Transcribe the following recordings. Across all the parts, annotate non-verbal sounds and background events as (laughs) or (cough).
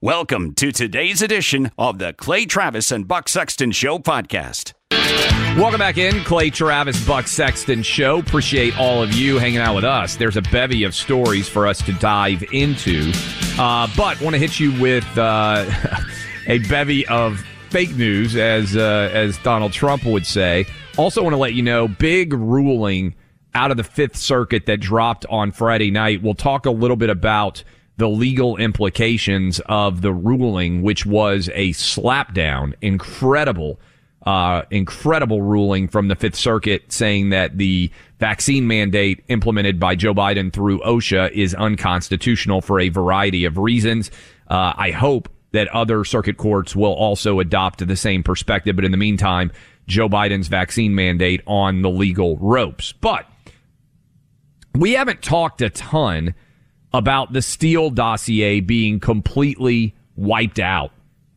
Welcome to today's edition of the Clay Travis and Buck Sexton Show podcast. Welcome back in, Clay Travis, Buck Sexton Show. Appreciate all of you hanging out with us. There's a bevy of stories for us to dive into, uh, but want to hit you with uh, (laughs) a bevy of fake news, as uh, as Donald Trump would say. Also, want to let you know, big ruling out of the Fifth Circuit that dropped on Friday night. We'll talk a little bit about the legal implications of the ruling, which was a slapdown, incredible, uh, incredible ruling from the Fifth Circuit saying that the vaccine mandate implemented by Joe Biden through OSHA is unconstitutional for a variety of reasons. Uh, I hope that other circuit courts will also adopt the same perspective. But in the meantime, Joe Biden's vaccine mandate on the legal ropes. But we haven't talked a ton about the Steele dossier being completely wiped out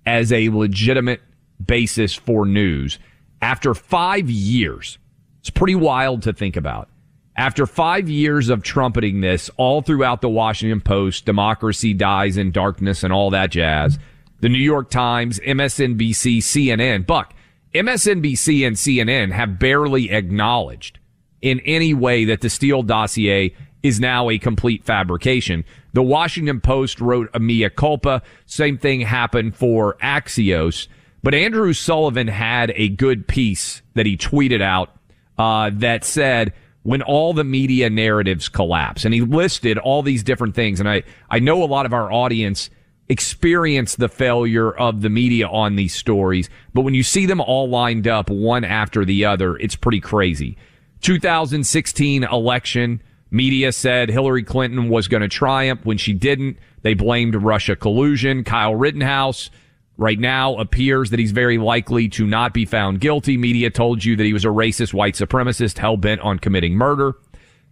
as a legitimate basis for news after five years. It's pretty wild to think about. After five years of trumpeting this all throughout the Washington Post, democracy dies in darkness and all that jazz, the New York Times, MSNBC, CNN, Buck, MSNBC and CNN have barely acknowledged in any way that the Steele dossier is now a complete fabrication. The Washington Post wrote a mea culpa. Same thing happened for Axios. But Andrew Sullivan had a good piece that he tweeted out uh, that said, when all the media narratives collapse. And he listed all these different things. And I, I know a lot of our audience experience the failure of the media on these stories. But when you see them all lined up one after the other, it's pretty crazy. 2016 election, Media said Hillary Clinton was going to triumph when she didn't. They blamed Russia collusion. Kyle Rittenhouse right now appears that he's very likely to not be found guilty. Media told you that he was a racist white supremacist hell bent on committing murder.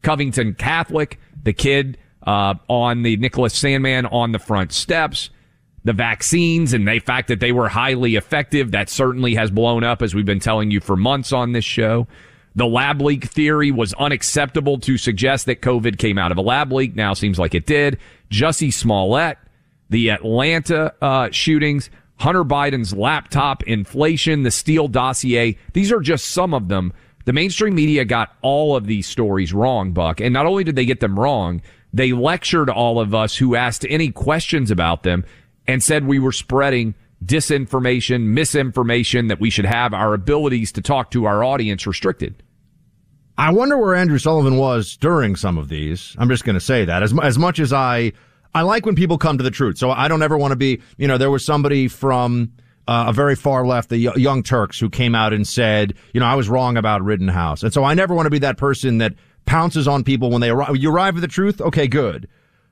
Covington Catholic, the kid uh, on the Nicholas Sandmann on the front steps. The vaccines and the fact that they were highly effective, that certainly has blown up as we've been telling you for months on this show. The lab leak theory was unacceptable to suggest that COVID came out of a lab leak. Now seems like it did. Jussie Smollett, the Atlanta uh, shootings, Hunter Biden's laptop inflation, the Steele dossier. These are just some of them. The mainstream media got all of these stories wrong, Buck. And not only did they get them wrong, they lectured all of us who asked any questions about them and said we were spreading disinformation, misinformation, that we should have our abilities to talk to our audience restricted. I wonder where Andrew Sullivan was during some of these. I'm just going to say that as, as much as I, I like when people come to the truth. So I don't ever want to be, you know, there was somebody from uh, a very far left, the Young Turks, who came out and said, you know, I was wrong about Rittenhouse. And so I never want to be that person that pounces on people when they arrive. You arrive at the truth? Okay, good.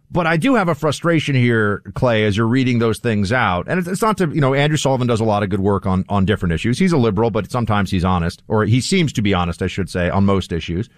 But I do have a frustration here, Clay, as you're reading those things out. And it's, not to, you know, Andrew Sullivan does a lot of good work on, on different issues. He's a liberal, but sometimes he's honest, or he seems to be honest, I should say, on most issues.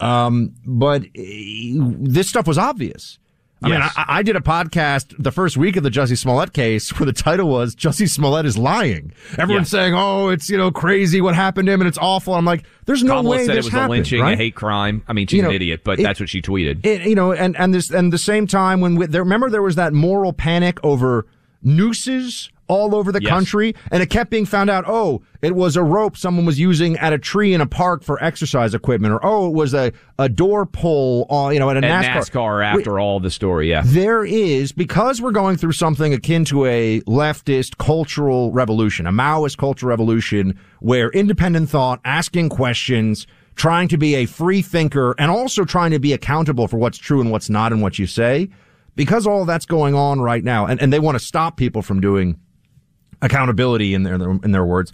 Um, but eh, this stuff was obvious. I mean, I, I did a podcast the first week of the Jussie Smollett case where the title was Jussie Smollett is lying. Everyone's Yeah. saying, "Oh, it's you know crazy what happened to him and it's awful." I'm like, "There's no Kamala way said this it was a lynching, right? a hate crime. I mean, she's You know, an idiot, but it- that's what she tweeted. It, you know, and and this and the same time when we, there, remember there was that moral panic over nooses all over the Yes. country, and it kept being found out. Oh, it was a rope someone was using at a tree in a park for exercise equipment, or oh, it was a a door pull on you know at a NASCAR. NASCAR, after all the story, yeah. There is, because we're going through something akin to a leftist cultural revolution, a Maoist cultural revolution, where independent thought, asking questions, trying to be a free thinker, and also trying to be accountable for what's true and what's not and what you say, because all that's going on right now, and, and they want to stop people from doing accountability in their, in their words,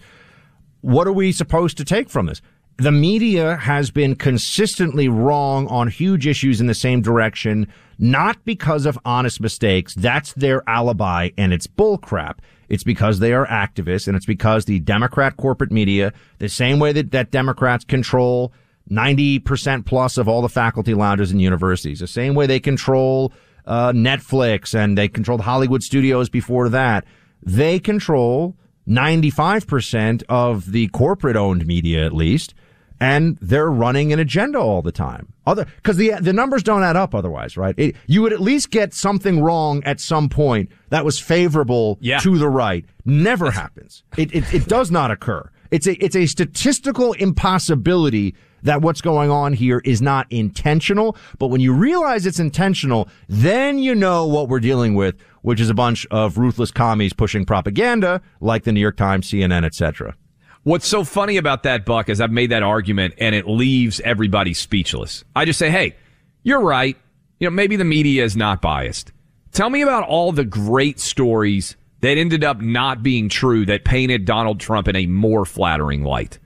what are we supposed to take from this? The media has been consistently wrong on huge issues in the same direction, not because of honest mistakes. That's their alibi and it's bullcrap. It's because they are activists and it's because the Democrat corporate media, the same way that, that Democrats control 90% plus of all the faculty lounges in universities, the same way they control uh, Netflix and they controlled Hollywood studios before that. They control 95% of the corporate owned media, at least, and they're running an agenda all the time. Other, cause the, the numbers don't add up otherwise, right? It, you would at least get something wrong at some point that was favorable Yeah. to the right. Never happens. It, it, it does not occur. It's a, it's a statistical impossibility that what's going on here is not intentional. But when you realize it's intentional, then you know what we're dealing with, which is a bunch of ruthless commies pushing propaganda like the New York Times, CNN, etc. What's so funny about that, Buck, is I've made that argument and it leaves everybody speechless. I just say, hey, you're right. You know, maybe the media is not biased. Tell me about all the great stories that ended up not being true that painted Donald Trump in a more flattering light.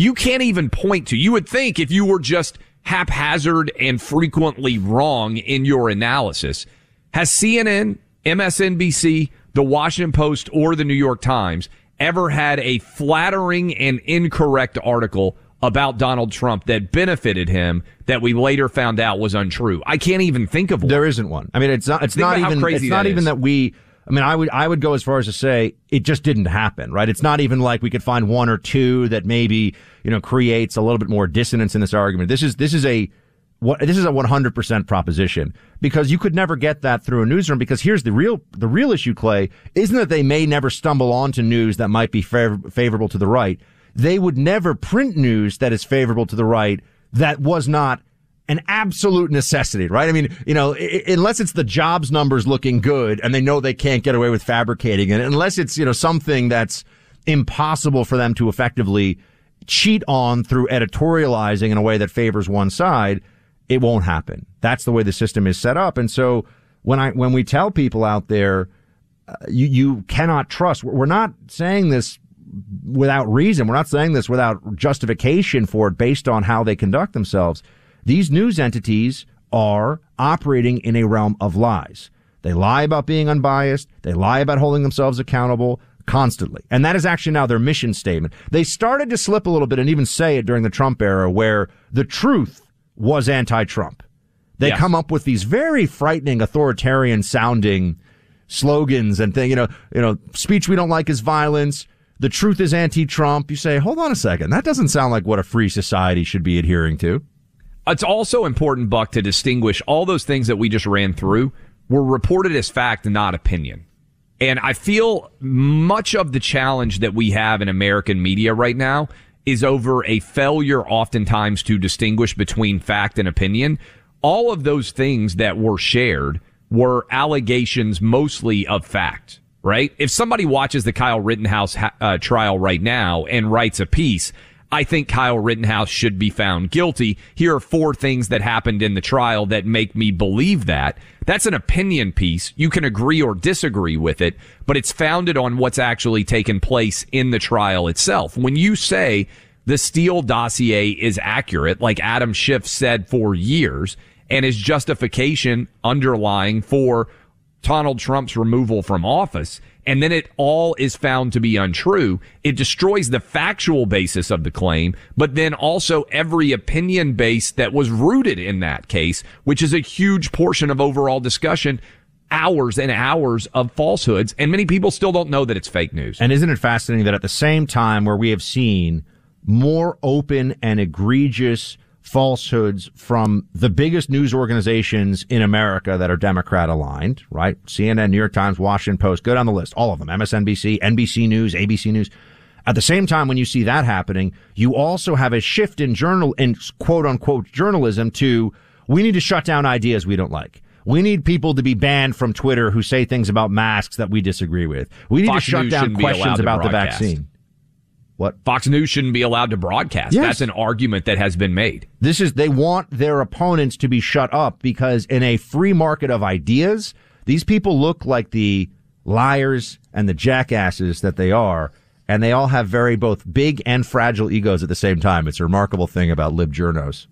You can't even point to. You would think if you were just haphazard and frequently wrong in your analysis, has CNN, MSNBC, the Washington Post, or the New York Times ever had a flattering and incorrect article about Donald Trump that benefited him that we later found out was untrue? I can't even think of one. There isn't one. I mean, it's not. It's Think not even. crazy It's not that even that we. I mean, I would. I would go as far as to say it just didn't happen. Right? It's not even like we could find one or two that maybe you know creates a little bit more dissonance in this argument. This is this is a what this is a 100% proposition because you could never get that through a newsroom because here's the real the real issue clay isn't that they may never stumble onto news that might be fav- favorable to the right they would never print news that is favorable to the right that was not an absolute necessity, right? I mean, you know, i- unless it's the jobs numbers looking good and they know they can't get away with fabricating it, unless it's, you know, something that's impossible for them to effectively cheat on through editorializing in a way that favors one side, it won't happen. That's the way the system is set up. And so when I, when we tell people out there, uh, you, you cannot trust, we're not saying this without reason. We're not saying this without justification for it based on how they conduct themselves. These news entities are operating in a realm of lies. They lie about being unbiased. They lie about holding themselves accountable constantly. And that is actually now their mission statement. They started to slip a little bit and even say it during the Trump era where the truth was anti-Trump. They Yes. come up with these very frightening authoritarian sounding slogans and thing, you know, you know, speech we don't like is violence. The truth is anti-Trump. You say, hold on a second. That doesn't sound like what a free society should be adhering to. It's also important, Buck, to distinguish all those things that we just ran through were reported as fact not opinion. And I feel much of the challenge that we have in American media right now is over a failure oftentimes to distinguish between fact and opinion. All of those things that were shared were allegations mostly of fact, right? If somebody watches the Kyle Rittenhouse ha- uh, trial right now and writes a piece, I think Kyle Rittenhouse should be found guilty. Here are four things that happened in the trial that make me believe that. That's an opinion piece. You can agree or disagree with it, but it's founded on what's actually taken place in the trial itself. When you say the Steele dossier is accurate, like Adam Schiff said for years, and his justification underlying for Donald Trump's removal from office, and then it all is found to be untrue, it destroys the factual basis of the claim, but then also every opinion base that was rooted in that case, which is a huge portion of overall discussion. Hours and hours of falsehoods, and many people still don't know that it's fake news. And isn't it fascinating that at the same time where we have seen more open and egregious falsehoods from the biggest news organizations in America that are Democrat aligned, right? CNN, New York Times, Washington Post, go down the list, all of them, MSNBC, NBC News, ABC News. At the same time, when you see that happening, you also have a shift in journal, in quote unquote journalism to, we need to shut down ideas we don't like. We need people to be banned from Twitter who say things about masks that we disagree with. We need Fox to shut News down shouldn't be allowed questions about the vaccine. What? Fox News shouldn't be allowed to broadcast. Yes. That's an argument that has been made. This is, they want their opponents to be shut up because in a free market of ideas, these people look like the liars and the jackasses that they are. And they all have very both big and fragile egos at the same time. It's a remarkable thing about lib journos.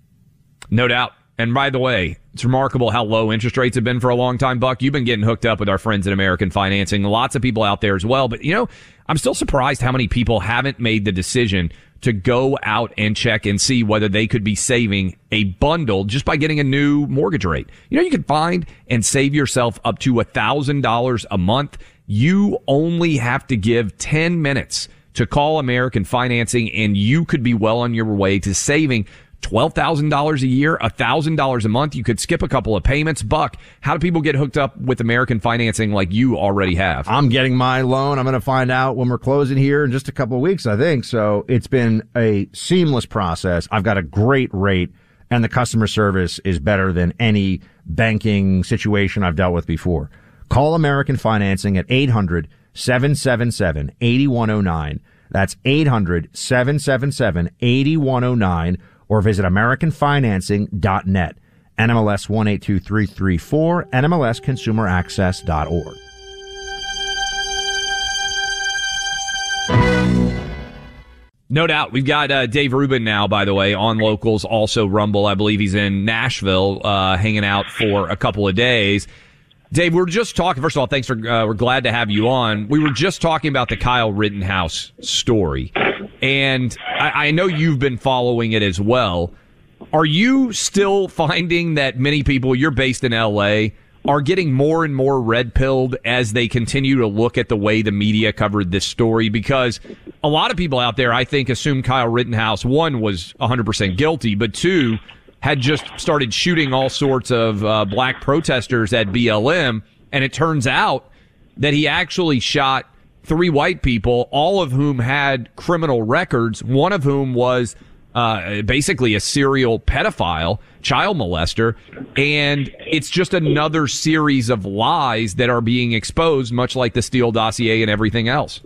No doubt. And by the way, it's remarkable how low interest rates have been for a long time, Buck. You've been getting hooked up with our friends at American Financing. Lots of people out there as well. But you know, I'm still surprised how many people haven't made the decision to go out and check and see whether they could be saving a bundle just by getting a new mortgage rate. You know, you can find and save yourself up to a thousand dollars a month. You only have to give 10 minutes to call American Financing and you could be well on your way to saving $12,000 a year, $1,000 a month. You could skip a couple of payments. Buck, how do people get hooked up with American financing like you already have? I'm getting my loan. I'm going to find out when we're closing here in just a couple of weeks, I think. So it's been a seamless process. I've got a great rate and the customer service is better than any banking situation I've dealt with before. Call American Financing at 800 777 8109. That's 800 777 8109 or visit AmericanFinancing.net. NMLS 182334, NMLSConsumerAccess.org. No doubt. We've got uh, Dave Rubin now, by the way, on locals, also Rumble. I believe he's in Nashville, uh, hanging out for a couple of days. Dave, we are just talking. First of all, thanks for. Uh, we're glad to have you on. We were just talking about the Kyle Rittenhouse story, and I, I know you've been following it as well. Are you still finding that many people? You're based in L.A. Are getting more and more red pilled as they continue to look at the way the media covered this story because a lot of people out there, I think, assume Kyle Rittenhouse one was 100% guilty, but two had just started shooting all sorts of uh, black protesters at BLM, and it turns out that he actually shot three white people, all of whom had criminal records. One of whom was uh, basically a serial pedophile, child molester, and it's just another series of lies that are being exposed, much like the Steele dossier and everything else.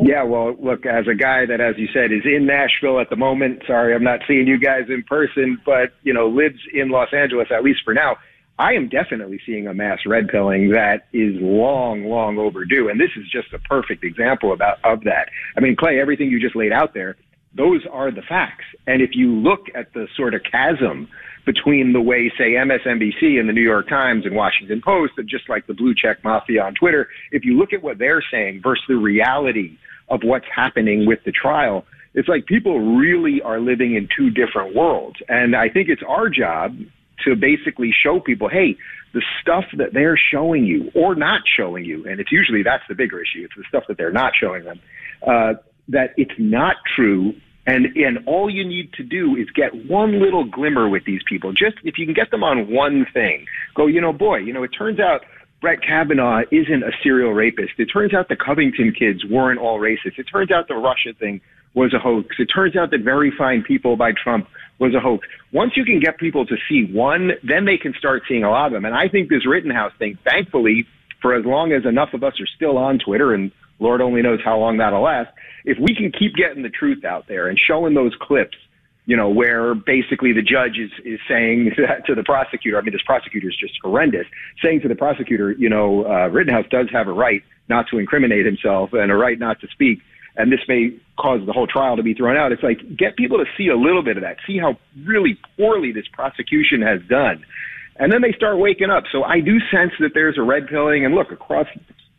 Yeah, well, look, as a guy that, as you said, is in Nashville at the moment, sorry, I'm not seeing you guys in person, but, you know, lives in Los Angeles, at least for now, I am definitely seeing a mass red pilling that is long, long overdue. And this is just a perfect example about, of that. I mean, Clay, everything you just laid out there, those are the facts. And if you look at the sort of chasm between the way, say, MSNBC and the New York Times and Washington Post, and just like the blue check mafia on Twitter, if you look at what they're saying versus the reality of what's happening with the trial, it's like people really are living in two different worlds. And I think it's our job to basically show people, hey, the stuff that they're showing you or not showing you, and it's usually that's the bigger issue, it's the stuff that they're not showing them, uh, that it's not true and and all you need to do is get one little glimmer with these people. Just if you can get them on one thing, go, you know, boy, you know, it turns out Brett Kavanaugh isn't a serial rapist. It turns out the Covington kids weren't all racist. It turns out the Russia thing was a hoax. It turns out that very fine people by Trump was a hoax. Once you can get people to see one, then they can start seeing a lot of them. And I think this Rittenhouse thing, thankfully, for as long as enough of us are still on Twitter, and Lord only knows how long that'll last, if we can keep getting the truth out there and showing those clips, you know, where basically the judge is, is saying (laughs) to the prosecutor, I mean, this prosecutor is just horrendous, saying to the prosecutor, you know, uh, Rittenhouse does have a right not to incriminate himself and a right not to speak. And this may cause the whole trial to be thrown out. It's like, get people to see a little bit of that, see how really poorly this prosecution has done. and then they start waking up. So I do sense that there's a red pilling. And look across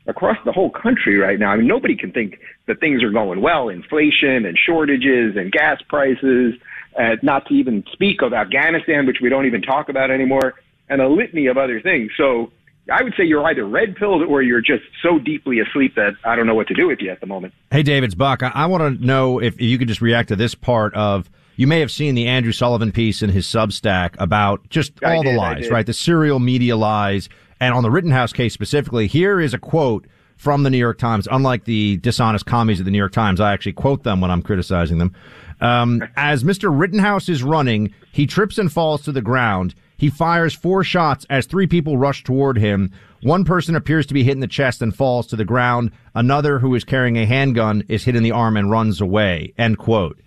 across the whole country right now. I mean, nobody can think that things are going well. Inflation and shortages and gas prices, uh, not to even speak of Afghanistan, which we don't even talk about anymore, and a litany of other things. So I would say you're either red pilled or you're just so deeply asleep that I don't know what to do with you at the moment. Hey, David Buck. I, I want to know if you could just react to this part of. You may have seen the Andrew Sullivan piece in his Substack about just all did, the lies, right? The serial media lies. And on the Rittenhouse case specifically, here is a quote from the New York Times. Unlike the dishonest commies of the New York Times, I actually quote them when I'm criticizing them. Um, as Mr. Rittenhouse is running, he trips and falls to the ground. He fires four shots as three people rush toward him. One person appears to be hit in the chest and falls to the ground. Another, who is carrying a handgun, is hit in the arm and runs away. End quote.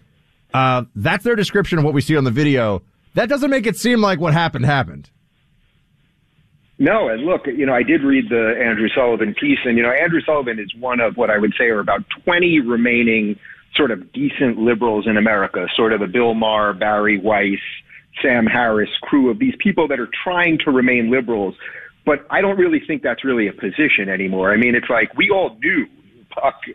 Uh, that's their description of what we see on the video. That doesn't make it seem like what happened happened. No, and look, you know, I did read the Andrew Sullivan piece, and you know, Andrew Sullivan is one of what I would say are about 20 remaining sort of decent liberals in America, sort of the Bill Maher, Bari Weiss, Sam Harris crew of these people that are trying to remain liberals. But I don't really think that's really a position anymore. I mean, it's like we all knew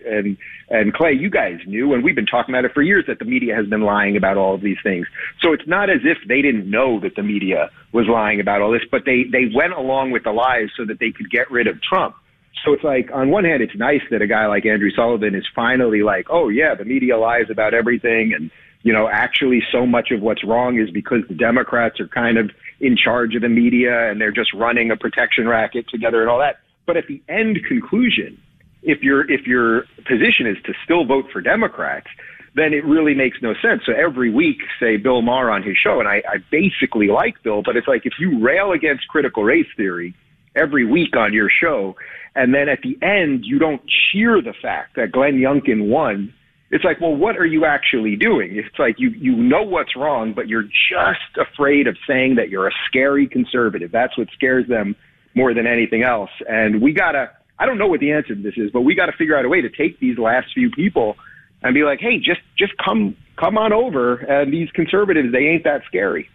And and Clay, you guys knew, and we've been talking about it for years that the media has been lying about all of these things. So it's not as if they didn't know that the media was lying about all this, but they they went along with the lies so that they could get rid of Trump. So it's like on one hand, it's nice that a guy like Andrew Sullivan is finally like, oh yeah, the media lies about everything, and you know, actually, so much of what's wrong is because the Democrats are kind of in charge of the media and they're just running a protection racket together and all that. But at the end conclusion, if your if your position is to still vote for Democrats, then it really makes no sense. So every week, say Bill Maher on his show, and I, I basically like Bill, but it's like if you rail against critical race theory every week on your show, and then at the end you don't cheer the fact that Glenn Youngkin won, it's like, well, what are you actually doing? It's like you you know what's wrong, but you're just afraid of saying that you're a scary conservative. That's what scares them more than anything else. And we gotta I don't know what the answer to this is, but we got to figure out a way to take these last few people and be like, hey, just just come come on over. And these conservatives, they ain't that scary.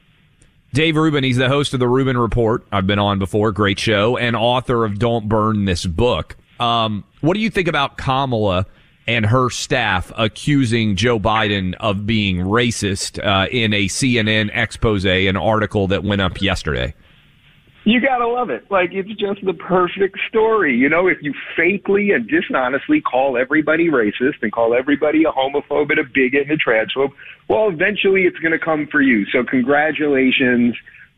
Dave Rubin, he's the host of the Rubin Report. I've been on before, great show, and author of Don't Burn This Book. Um, what do you think about Kamala and her staff accusing Joe Biden of being racist uh, in a CNN expose, an article that went up yesterday? You gotta love it. Like it's just the perfect story. You know, if you fakely and dishonestly call everybody racist and call everybody a homophobe and a bigot and a transphobe, well, eventually it's gonna come for you. So congratulations,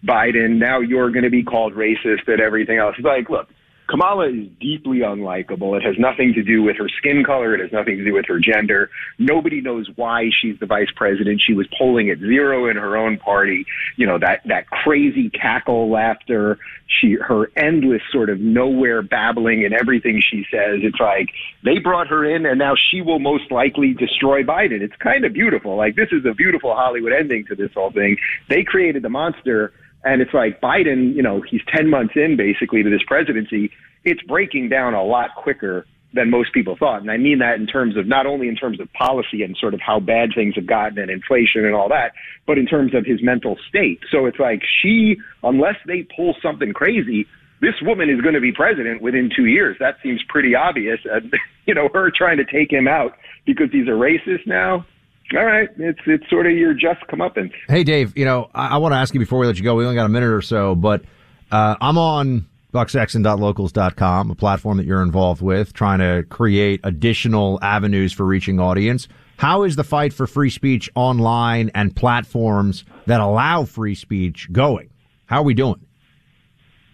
Biden. Now you're gonna be called racist and everything else. It's like, look, Kamala is deeply unlikable. It has nothing to do with her skin color. It has nothing to do with her gender. Nobody knows why she's the vice president. She was polling at zero in her own party. You know, that, that crazy cackle laughter, she, her endless sort of nowhere babbling and everything she says. It's like they brought her in and now she will most likely destroy Biden. It's kind of beautiful. Like this is a beautiful Hollywood ending to this whole thing. They created the monster. And it's like Biden, you know, he's 10 months in basically to this presidency. It's breaking down a lot quicker than most people thought. And I mean that in terms of not only in terms of policy and sort of how bad things have gotten and inflation and all that, but in terms of his mental state. So it's like she, unless they pull something crazy, this woman is going to be president within two years. That seems pretty obvious. And, (laughs) you know, her trying to take him out because he's a racist now. All right, it's it's sort of your just comeuppance. Hey, Dave, you know, I, I want to ask you before we let you go. We only got a minute or so, but uh, I'm on bucksexton.locals.com, a platform that you're involved with, trying to create additional avenues for reaching audience. How is the fight for free speech online and platforms that allow free speech going? How are we doing?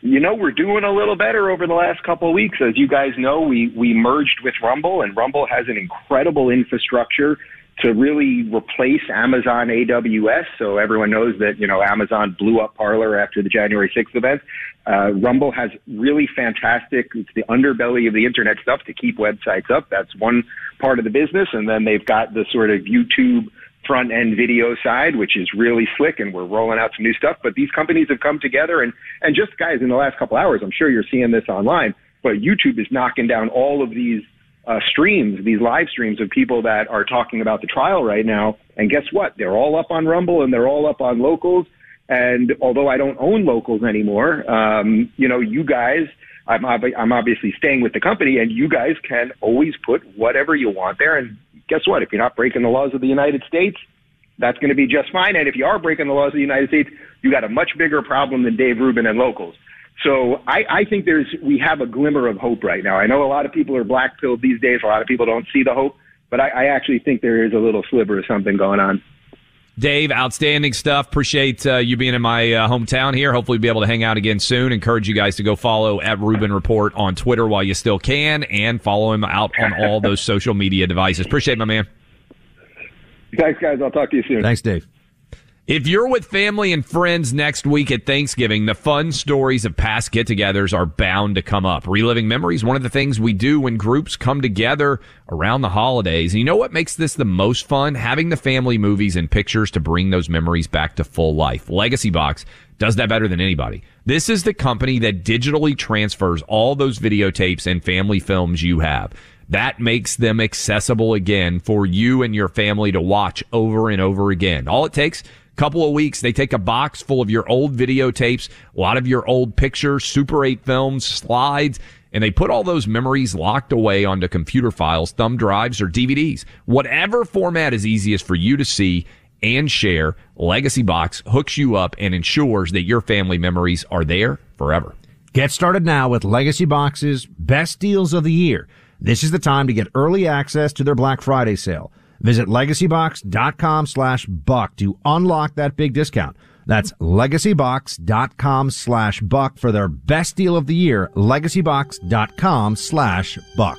You know, we're doing a little better over the last couple of weeks. As you guys know, we, we merged with Rumble, and Rumble has an incredible infrastructure to really replace Amazon AWS. So everyone knows that, you know, Amazon blew up Parler after the January 6th event. Uh, Rumble has really fantastic, it's the underbelly of the internet stuff to keep websites up. That's one part of the business. And then they've got the sort of YouTube front end video side, which is really slick, and we're rolling out some new stuff. But these companies have come together, and and just guys, in the last couple hours, I'm sure you're seeing this online. But YouTube is knocking down all of these uh, streams, these live streams of people that are talking about the trial right now. And guess what? They're all up on Rumble and they're all up on locals. And although I don't own locals anymore, um, you know, you guys, I'm, I'm obviously staying with the company, and you guys can always put whatever you want there. And guess what? If you're not breaking the laws of the United States, that's going to be just fine. And if you are breaking the laws of the United States, you got a much bigger problem than Dave Rubin and locals. So I, I think there's we have a glimmer of hope right now. I know a lot of people are black pilled these days. A lot of people don't see the hope, but I, I actually think there is a little sliver of something going on. Dave, outstanding stuff. Appreciate uh, you being in my uh, hometown here. Hopefully, be able to hang out again soon. Encourage you guys to go follow at Rubin Report on Twitter while you still can, and follow him out on all those (laughs) social media devices. Appreciate it, my man. Thanks, guys. I'll talk to you soon. Thanks, Dave. If you're with family and friends next week at Thanksgiving, the fun stories of past get togethers are bound to come up. Reliving memories, one of the things we do when groups come together around the holidays. And you know what makes this the most fun? Having the family movies and pictures to bring those memories back to full life. Legacy Box does that better than anybody. This is the company that digitally transfers all those videotapes and family films you have. That makes them accessible again for you and your family to watch over and over again. All it takes couple of weeks, they take a box full of your old videotapes, a lot of your old pictures, Super 8 films, slides, and they put all those memories locked away onto computer files, thumb drives, or DVDs. Whatever format is easiest for you to see and share, Legacy Box hooks you up and ensures that your family memories are there forever. Get started now with Legacy Box's best deals of the year. This is the time to get early access to their Black Friday sale. Visit legacybox.com slash buck to unlock that big discount. That's legacybox.com slash buck for their best deal of the year. Legacybox.com slash buck.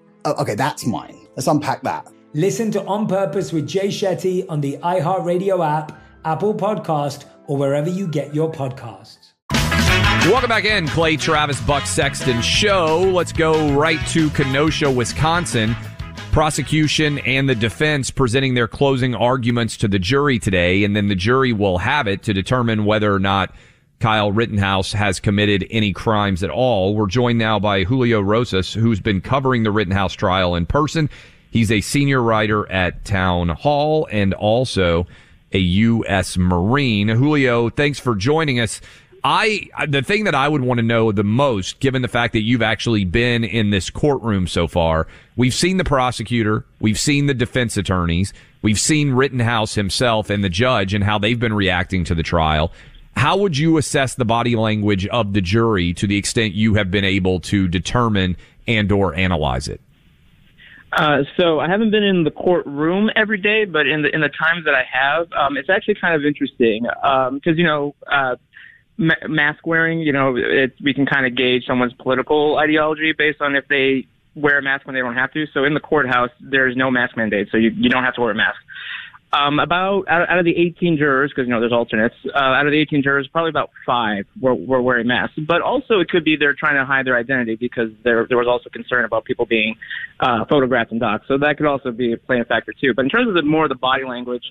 Oh, okay, that's mine. Let's unpack that. Listen to On Purpose with Jay Shetty on the iHeartRadio app, Apple Podcast, or wherever you get your podcasts. Welcome back in, Clay Travis Buck Sexton Show. Let's go right to Kenosha, Wisconsin. Prosecution and the defense presenting their closing arguments to the jury today, and then the jury will have it to determine whether or not Kyle Rittenhouse has committed any crimes at all. We're joined now by Julio Rosas, who's been covering the Rittenhouse trial in person. He's a senior writer at Townhall and also a U.S. Marine. Julio, thanks for joining us. I the thing that I would want to know the most, given the fact that you've actually been in this courtroom so far, we've seen the prosecutor, we've seen the defense attorneys, we've seen Rittenhouse himself and the judge and how they've been reacting to the trial. How would you assess the body language of the jury to the extent you have been able to determine and or analyze it? Uh, so I haven't been in the courtroom every day, but in the in the times that I have, um, it's actually kind of interesting because um, you know uh, ma- mask wearing. You know, it, we can kind of gauge someone's political ideology based on if they wear a mask when they don't have to. So in the courthouse, there's no mask mandate, so you you don't have to wear a mask. Um, about out, out of the 18 jurors, because you know there's alternates. Uh, out of the 18 jurors, probably about five were, were wearing masks. But also, it could be they're trying to hide their identity because there there was also concern about people being uh, photographed and doxxed. So that could also be a playing factor too. But in terms of the more the body language,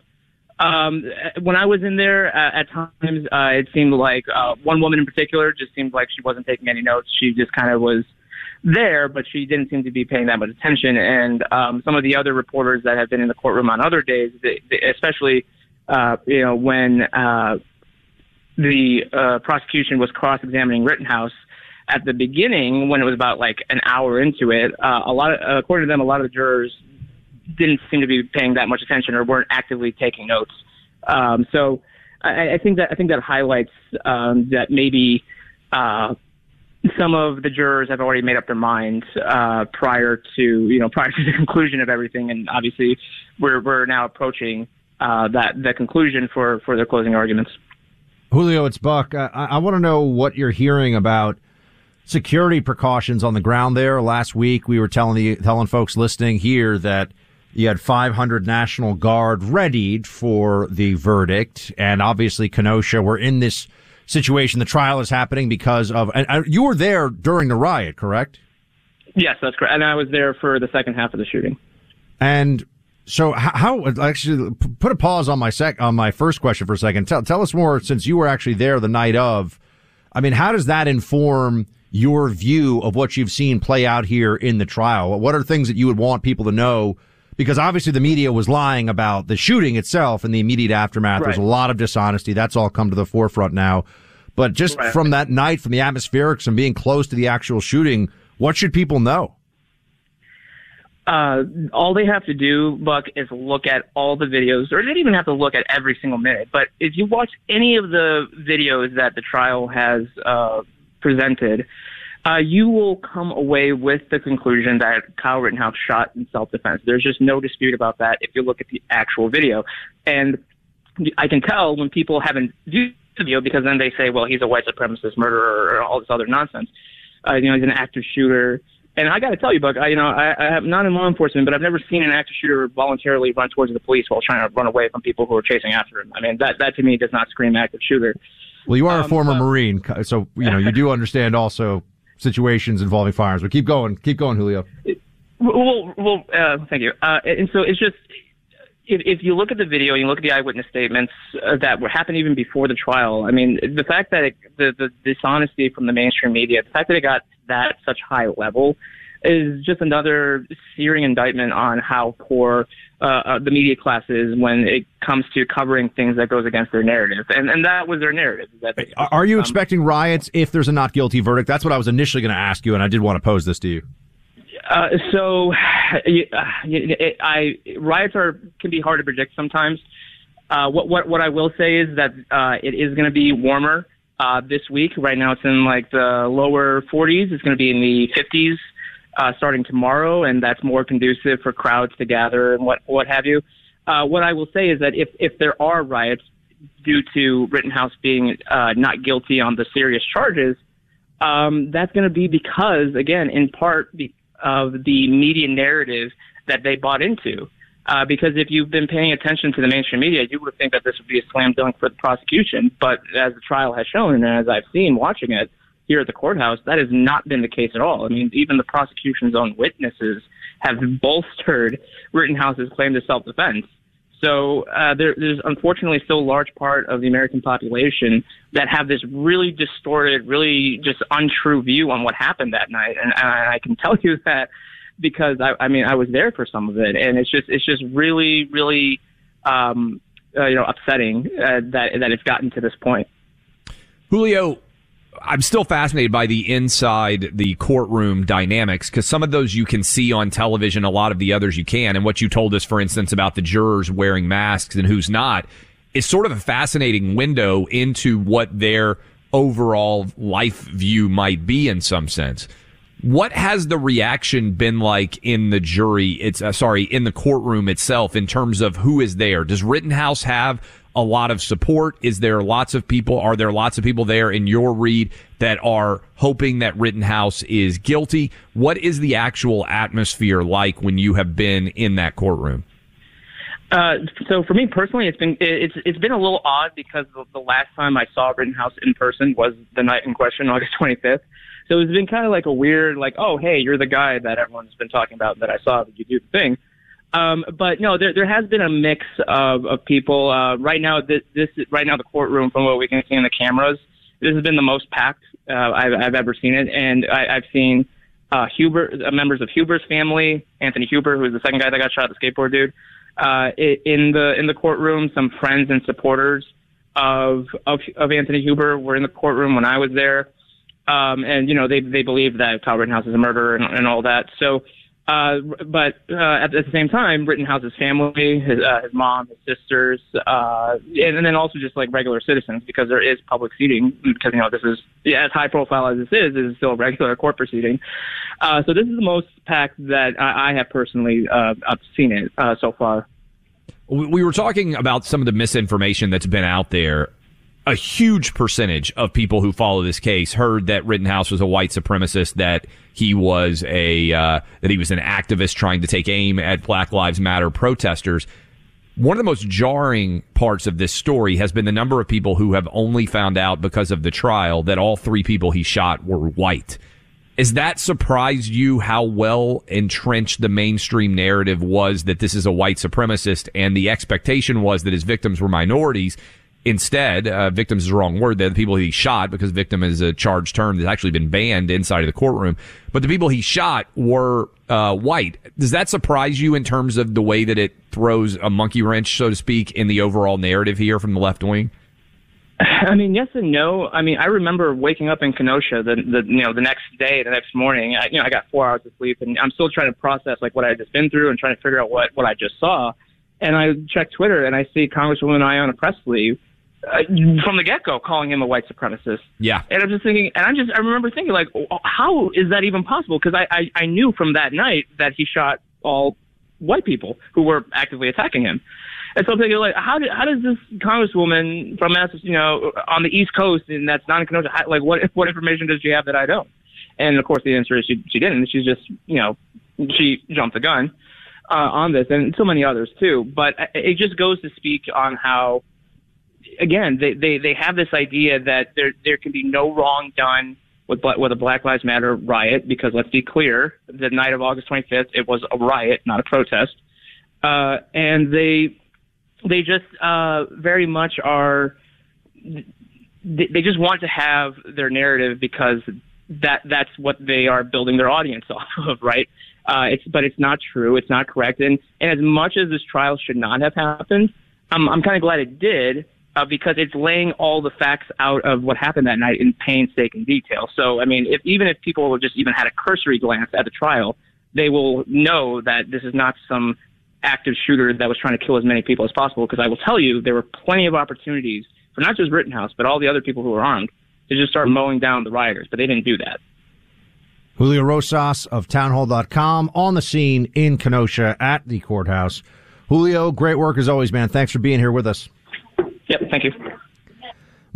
um, when I was in there, uh, at times uh, it seemed like uh, one woman in particular just seemed like she wasn't taking any notes. She just kind of was there, but she didn't seem to be paying that much attention. And um, some of the other reporters that have been in the courtroom on other days, they, they, especially uh, you know when uh, the uh, prosecution was cross-examining Rittenhouse at the beginning, when it was about like an hour into it, uh, a lot of, according to them, a lot of the jurors didn't seem to be paying that much attention or weren't actively taking notes. Um, so I, I think that I think that highlights um, that maybe. Uh, some of the jurors have already made up their minds uh, prior to you know prior (laughs) to the conclusion of everything, and obviously we're we're now approaching uh, that the conclusion for for their closing arguments. Julio, it's Buck. I, I want to know what you're hearing about security precautions on the ground there. Last week, we were telling the telling folks listening here that you had 500 National Guard readied for the verdict, and obviously Kenosha. We're in this situation. The trial is happening because of, and you were there during the riot, correct? Yes, that's correct. And I was there for the second half of the shooting. And so, how, actually put a pause on my sec on my first question for a second. Tell tell us more since you were actually there the night of. I mean, how does that inform your view of what you've seen play out here in the trial? What are things that you would want people to know? Because obviously the media was lying about the shooting itself and the immediate aftermath. Right. There's a lot of dishonesty. That's all come to the forefront now. But just right. from that night, from the atmospherics and being close to the actual shooting, what should people know? Uh, all they have to do, Buck, is look at all the videos, or they don't even have to look at every single minute. But if you watch any of the videos that the trial has uh, presented, uh, you will come away with the conclusion that Kyle Rittenhouse shot in self-defense. There's just no dispute about that if you look at the actual video. And I can tell when people haven't viewed the video because then they say, well, he's a white supremacist murderer or all this other nonsense. Uh, you know, he's an active shooter. And I got to tell you, Buck, I, you know, I, I have not in law enforcement, but I've never seen an active shooter voluntarily run towards the police while trying to run away from people who are chasing after him. I mean, that that to me does not scream active shooter. Well, you are um, a former uh, Marine, so you know you do understand also situations involving firearms. But keep going, keep going, Julio. Well, well, uh, thank you. Uh, and so it's just if, if you look at the video and you look at the eyewitness statements uh, that were happened even before the trial, I mean, the fact that it, the, the dishonesty from the mainstream media, the fact that it got that such high level, is just another searing indictment on how poor uh, uh, the media class is when it comes to covering things that goes against their narrative, and and that was their narrative. That they, Are you um, expecting riots if there's a not guilty verdict? That's what I was initially going to ask you, and I did want to pose this to you. Uh, so, (sighs) uh, I riots are can be hard to predict sometimes. Uh, what what what I will say is that uh, it is going to be warmer uh, this week. Right now, it's in like the lower 40s. It's going to be in the 50s uh, starting tomorrow, and that's more conducive for crowds to gather and what what have you. Uh, what I will say is that if if there are riots due to Rittenhouse being uh, not guilty on the serious charges, um, that's going to be because, again, in part, of the media narrative that they bought into. Uh, because if you've been paying attention to the mainstream media, you would think that this would be a slam dunk for the prosecution. But as the trial has shown, and as I've seen watching it here at the courthouse, that has not been the case at all. I mean, even the prosecution's own witnesses have bolstered Rittenhouse's claim to self-defense. So uh, there, there's unfortunately still a large part of the American population that have this really distorted, really just untrue view on what happened that night, and, and I can tell you (laughs) that because I, I mean I was there for some of it, and it's just it's just really really um, uh, you know upsetting uh, that that it's gotten to this point. Julio, I'm still fascinated by the inside the courtroom dynamics because some of those you can see on television, a lot of the others you can. And what you told us, for instance, about the jurors wearing masks and who's not is sort of a fascinating window into what their overall life view might be in some sense. What has the reaction been like in the jury? It's uh, sorry, in the courtroom itself in terms of who is there. Does Rittenhouse have a lot of support? Is there lots of people? Are there lots of people there in your read that are hoping that Rittenhouse is guilty? What is the actual atmosphere like when you have been in that courtroom? Uh, so for me personally, it's been it's it's been a little odd because the, the last time I saw Rittenhouse in person was the night in question, (laughs) August 25th. So it's been kind of like a weird, like, oh hey, you're the guy that everyone's been talking about that I saw that you do the thing. Um, but no, there there has been a mix of of people. Uh, right now, this, this right now the courtroom, from what we can see in the cameras, this has been the most packed uh, I've I've ever seen it, and I, I've seen uh, Huber, uh, members of Huber's family, Anthony Huber, who was the second guy that got shot, the skateboard dude uh, in the in the courtroom. Some friends and supporters of of, of Anthony Huber were in the courtroom when I was there, um, and you know they they believe that Kyle Rittenhouse is a murderer and, and all that. So. Uh, but uh, at, the same time, Rittenhouse's family, his, uh, his mom, his sisters, uh, and, and then also just like regular citizens, because there is public seating. Because you know this is yeah, as high profile as this is, it is still a regular court proceeding. Uh, so this is the most packed that I, I have personally uh, I've seen it uh, so far. We were talking about some of the misinformation that's been out there. A huge percentage of people who follow this case heard that Rittenhouse was a white supremacist, that he was a uh, that he was an activist trying to take aim at Black Lives Matter protesters. One of the most jarring parts of this story has been the number of people who have only found out because of the trial that all three people he shot were white. Is that surprised you how well entrenched the mainstream narrative was that this is a white supremacist and the expectation was that his victims were minorities? Instead, uh, victims is the wrong word. They're the people he shot because victim is a charged term that's actually been banned inside of the courtroom. But the people he shot were uh, white. Does that surprise you in terms of the way that it throws a monkey wrench, so to speak, in the overall narrative here from the left wing? I mean, yes and no. I mean, I remember waking up in Kenosha the, the you know the next day, the next morning. I, you know, I got four hours of sleep, and I'm still trying to process like what I had just been through and trying to figure out what what I just saw. And I check Twitter, and I see Congresswoman Ayanna Pressley uh, from the get go calling him a white supremacist. Yeah, and I'm just thinking, and I'm just I remember thinking like, how is that even possible? Because I, I I knew from that night that he shot all white people who were actively attacking him. And so I'm thinking, like, how, how does this congresswoman from Massachusetts, you know, on the East Coast, and that's not in Kenosha, how, like, what what information does she have that I don't? And of course, the answer is she she didn't. She's just, you know, she jumped the gun uh, on this, and so many others too. But it just goes to speak on how, again, they they they have this idea that there there can be no wrong done with with a Black Lives Matter riot because let's be clear, the night of August 25th, it was a riot, not a protest. Uh, and they they just uh, very much are. They just want to have their narrative because that that's what they are building their audience (laughs) off of, right? Uh, it's but it's not true. It's not correct. And and as much as this trial should not have happened, I'm I'm kind of glad it did uh, because it's laying all the facts out of what happened that night in painstaking detail. So I mean, if even if people just even had a cursory glance at the trial, they will know that this is not some active shooter that was trying to kill as many people as possible. Because I will tell you, there were plenty of opportunities for not just Rittenhouse, but all the other people who were armed to just start mowing down the rioters, but they didn't do that. Julio Rosas of townhall.com on the scene in Kenosha at the courthouse. Julio, great work as always, man. Thanks for being here with us. Yep, thank you.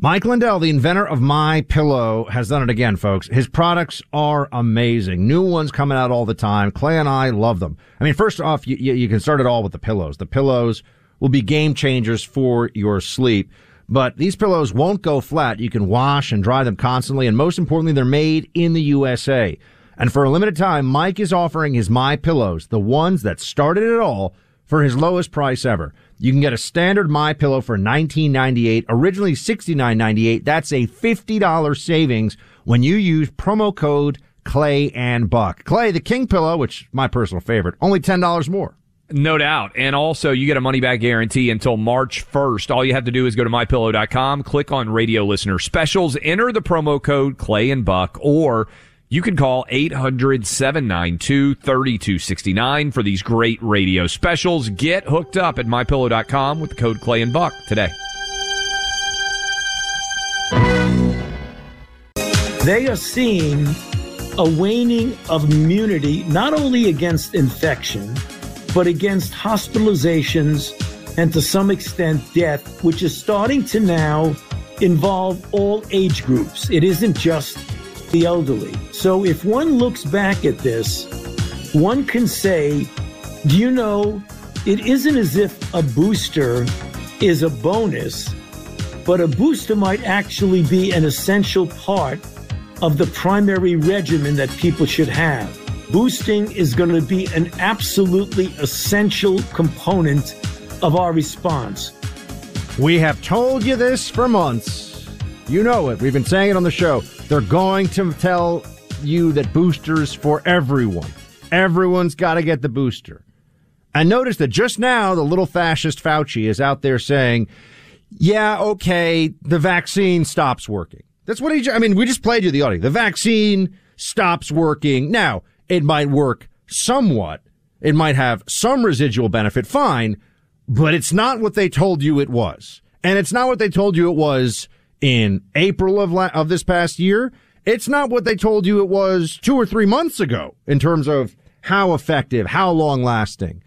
Mike Lindell, the inventor of My Pillow, has done it again, folks. His products are amazing. New ones coming out all the time. Clay and I love them. I mean, first off, you, you can start it all with the pillows. The pillows will be game changers for your sleep. But these pillows won't go flat. You can wash and dry them constantly. And most importantly, they're made in the USA. And for a limited time, Mike is offering his My Pillows, the ones that started it all, for his lowest price ever. You can get a standard My Pillow for $19.98, originally $69.98. That's a $50 savings when you use promo code Clay and Buck. Clay, the King Pillow, which my personal favorite, only $10 more. No doubt. And also, you get a money back guarantee until March 1st. All you have to do is go to mypillow.com, click on radio listener specials, enter the promo code Clay and Buck, or you can call 800 792 3269 for these great radio specials. Get hooked up at mypillow.com with the code Clay and Buck today. They are seeing a waning of immunity, not only against infection, but against hospitalizations and to some extent death, which is starting to now involve all age groups. It isn't just the elderly. So if one looks back at this, one can say, do you know, it isn't as if a booster is a bonus, but a booster might actually be an essential part of the primary regimen that people should have. Boosting is going to be an absolutely essential component of our response. We have told you this for months. You know it. We've been saying it on the show. They're going to tell you that boosters for everyone. Everyone's got to get the booster. And notice that just now, the little fascist Fauci is out there saying, yeah, okay, the vaccine stops working. That's what he, I mean, we just played you the audio. The vaccine stops working. Now, it might work somewhat. It might have some residual benefit. Fine. But it's not what they told you it was. And it's not what they told you it was in April of, la- of this past year. It's not what they told you it was two or three months ago in terms of how effective, how long lasting.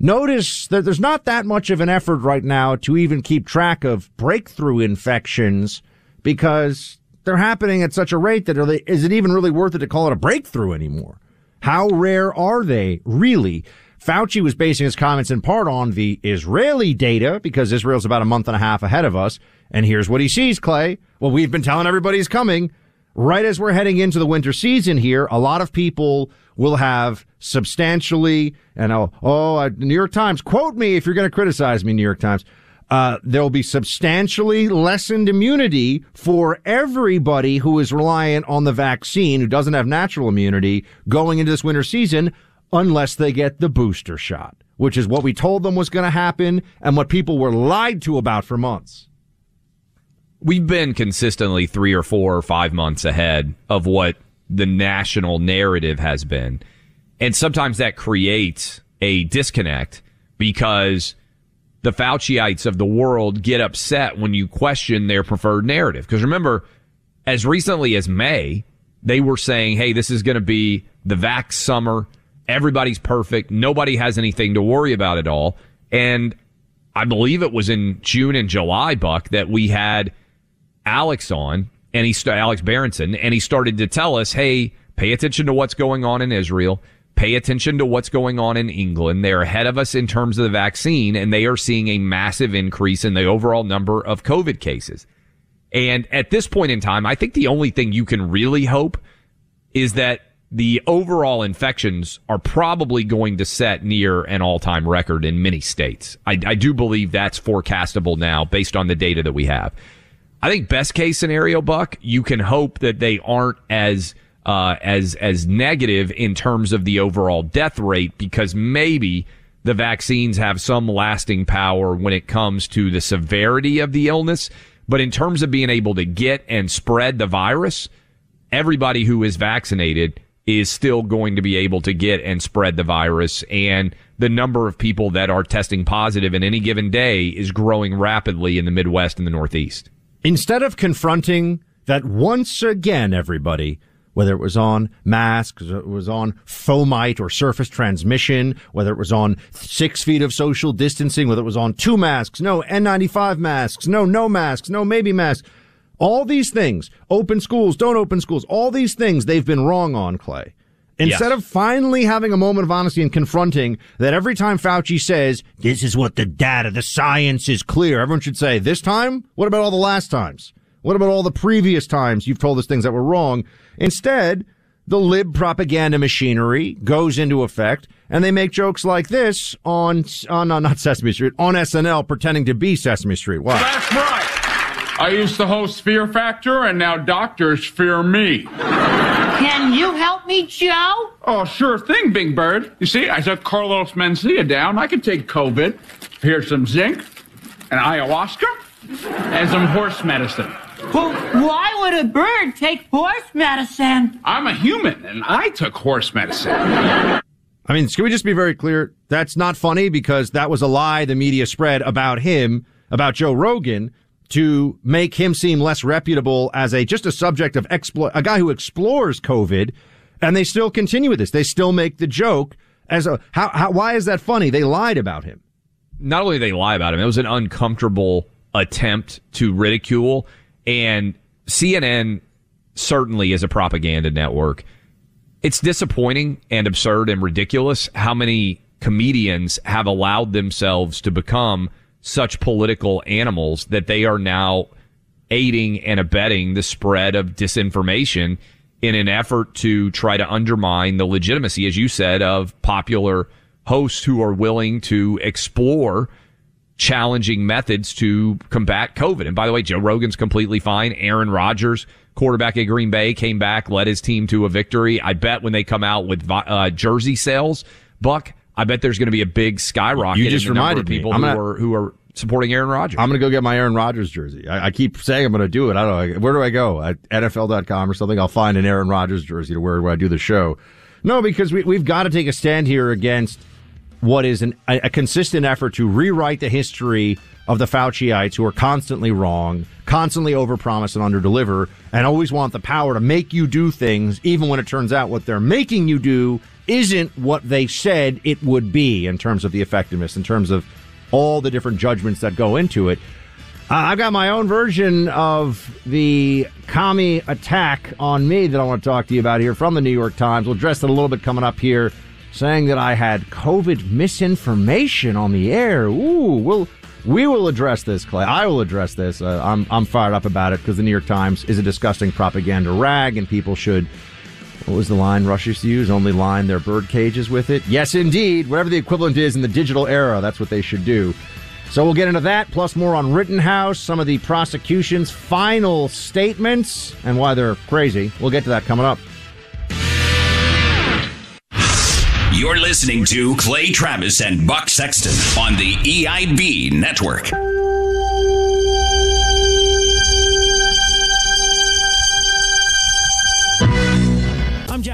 Notice that there's not that much of an effort right now to even keep track of breakthrough infections because they're happening at such a rate that they, is it even really worth it to call it a breakthrough anymore? How rare are they really? Fauci was basing his comments in part on the Israeli data because Israel's about a month and a half ahead of us. And here's what he sees, Clay. Well, we've been telling everybody he's coming. Right as we're heading into the winter season here, a lot of people will have substantially, and oh, oh New York Times, quote me if you're going to criticize me, New York Times. Uh, there will be substantially lessened immunity for everybody who is reliant on the vaccine, who doesn't have natural immunity going into this winter season, unless they get the booster shot, which is what we told them was going to happen and what people were lied to about for months. We've been consistently three or four or five months ahead of what the national narrative has been. And sometimes that creates a disconnect because the Fauciites of the world get upset when you question their preferred narrative. Because remember, as recently as May, they were saying, hey, this is going to be the vax summer. Everybody's perfect. Nobody has anything to worry about at all. And I believe it was in June and July, Buck, that we had Alex on and he, Alex Berenson, and he started to tell us, hey, pay attention to what's going on in Israel. Pay attention to what's going on in England. They're ahead of us in terms of the vaccine, and they are seeing a massive increase in the overall number of COVID cases. And at this point in time, I think the only thing you can really hope is that the overall infections are probably going to set near an all-time record in many states. I, I do believe that's forecastable now based on the data that we have. I think best case scenario, Buck, you can hope that they aren't as uh, as as negative in terms of the overall death rate because maybe the vaccines have some lasting power when it comes to the severity of the illness. But in terms of being able to get and spread the virus, everybody who is vaccinated is still going to be able to get and spread the virus. And the number of people that are testing positive in any given day is growing rapidly in the Midwest and the Northeast. Instead of confronting that once again, everybody, whether it was on masks, it was on fomite or surface transmission, whether it was on six feet of social distancing, whether it was on two masks, no N95 masks, no, no masks, no maybe masks. All these things, open schools, don't open schools, all these things they've been wrong on, Clay. Instead yes. of finally having a moment of honesty and confronting that every time Fauci says, this is what the data, the science is clear, everyone should say, this time? What about all the last times? What about all the previous times you've told us things that were wrong? Instead, the lib propaganda machinery goes into effect and they make jokes like this on, on, on not Sesame Street, on SNL pretending to be Sesame Street. Wow. That's right. I used to host Fear Factor and now doctors fear me. Can you help me, Joe? Oh, sure thing, Big Bird. You see, I took Carlos Mencia down. I could take COVID. Here's some zinc, and ayahuasca, and some horse medicine. Well, why would a bird take horse medicine? I'm a human, and I took horse medicine. I mean, can we just be very clear? That's not funny because that was a lie the media spread about him, about Joe Rogan, to make him seem less reputable as a just a subject of explo- a guy who explores COVID, and they still continue with this. They still make the joke as a how, how why is that funny? They lied about him. Not only they lie about him, it was an uncomfortable attempt to ridicule, and CNN certainly is a propaganda network. It's disappointing and absurd and ridiculous how many comedians have allowed themselves to become such political animals that they are now aiding and abetting the spread of disinformation in an effort to try to undermine the legitimacy, as you said, of popular hosts who are willing to explore challenging methods to combat COVID. And by the way, Joe Rogan's completely fine. Aaron Rodgers, quarterback at Green Bay, came back, led his team to a victory. I bet when they come out with uh, jersey sales, Buck, I bet there's going to be a big skyrocket. You just in the number reminded people I'm who gonna- are who are supporting Aaron Rodgers. I'm going to go get my Aaron Rodgers jersey. I, I keep saying I'm going to do it. I don't know. Where do I go? At NFL.com or something? I'll find an Aaron Rodgers jersey to wear when I do the show. No, because we, we've got to take a stand here against what is an, a, a consistent effort to rewrite the history of the Fauciites who are constantly wrong, constantly overpromise and underdeliver, and always want the power to make you do things, even when it turns out what they're making you do isn't what they said it would be in terms of the effectiveness, in terms of all the different judgments that go into it. Uh, I've got my own version of the commie attack on me that I want to talk to you about here from the New York Times. We'll address it a little bit coming up here, saying that I had COVID misinformation on the air. Ooh, we'll we will address this, Clay. I will address this. Uh, I'm I'm fired up about it because the New York Times is a disgusting propaganda rag, and people should. What was the line Rush used to use? Only line their bird cages with it. Yes, indeed. Whatever the equivalent is in the digital era, that's what they should do. So we'll get into that, plus more on Rittenhouse, some of the prosecution's final statements, and why they're crazy. We'll get to that coming up. You're listening to Clay Travis and Buck Sexton on the EIB network.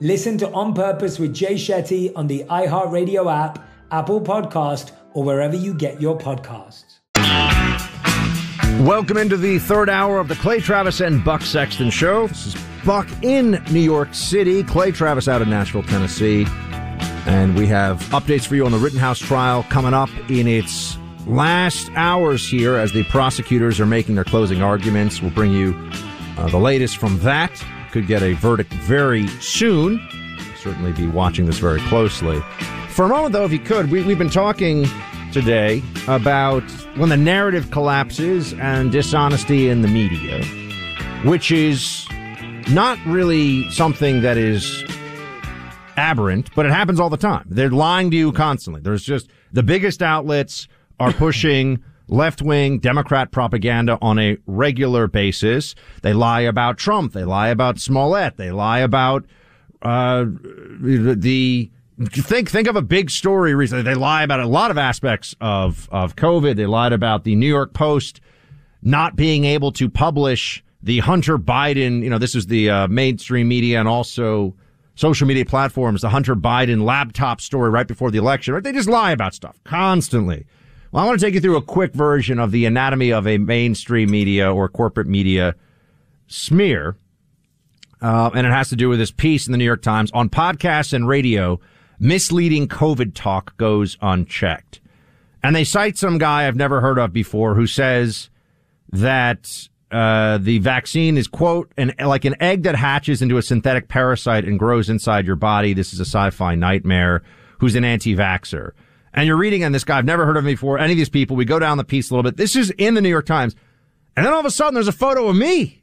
Listen to On Purpose with Jay Shetty on the iHeartRadio app, Apple Podcast, or wherever you get your podcasts. Welcome into the third hour of the Clay Travis and Buck Sexton Show. This is Buck in New York City, Clay Travis out of Nashville, Tennessee. And we have updates for you on the Rittenhouse trial coming up in its last hours here as the prosecutors are making their closing arguments. We'll bring you uh, the latest from that. Could get a verdict very soon. Certainly be watching this very closely. For a moment, though, if you could, we, we've been talking today about when the narrative collapses and dishonesty in the media, which is not really something that is aberrant, but it happens all the time. They're lying to you constantly. There's just the biggest outlets are pushing left wing Democrat propaganda on a regular basis. They lie about Trump. They lie about Smollett. They lie about uh, the think think of a big story recently. They lie about a lot of aspects of of COVID. They lied about the New York Post not being able to publish the Hunter Biden. You know, this is the uh, mainstream media and also social media platforms. The Hunter Biden laptop story right before the election. Right? They just lie about stuff constantly. Well, I want to take you through a quick version of the anatomy of a mainstream media or corporate media smear. Uh, and it has to do with this piece in the New York Times on podcasts and radio misleading COVID talk goes unchecked. And they cite some guy I've never heard of before who says that uh, the vaccine is quote an like an egg that hatches into a synthetic parasite and grows inside your body. This is a sci-fi nightmare. Who's an anti-vaxer? And you're reading on this guy. I've never heard of him before. Any of these people. We go down the piece a little bit. This is in the New York Times, and then all of a sudden there's a photo of me.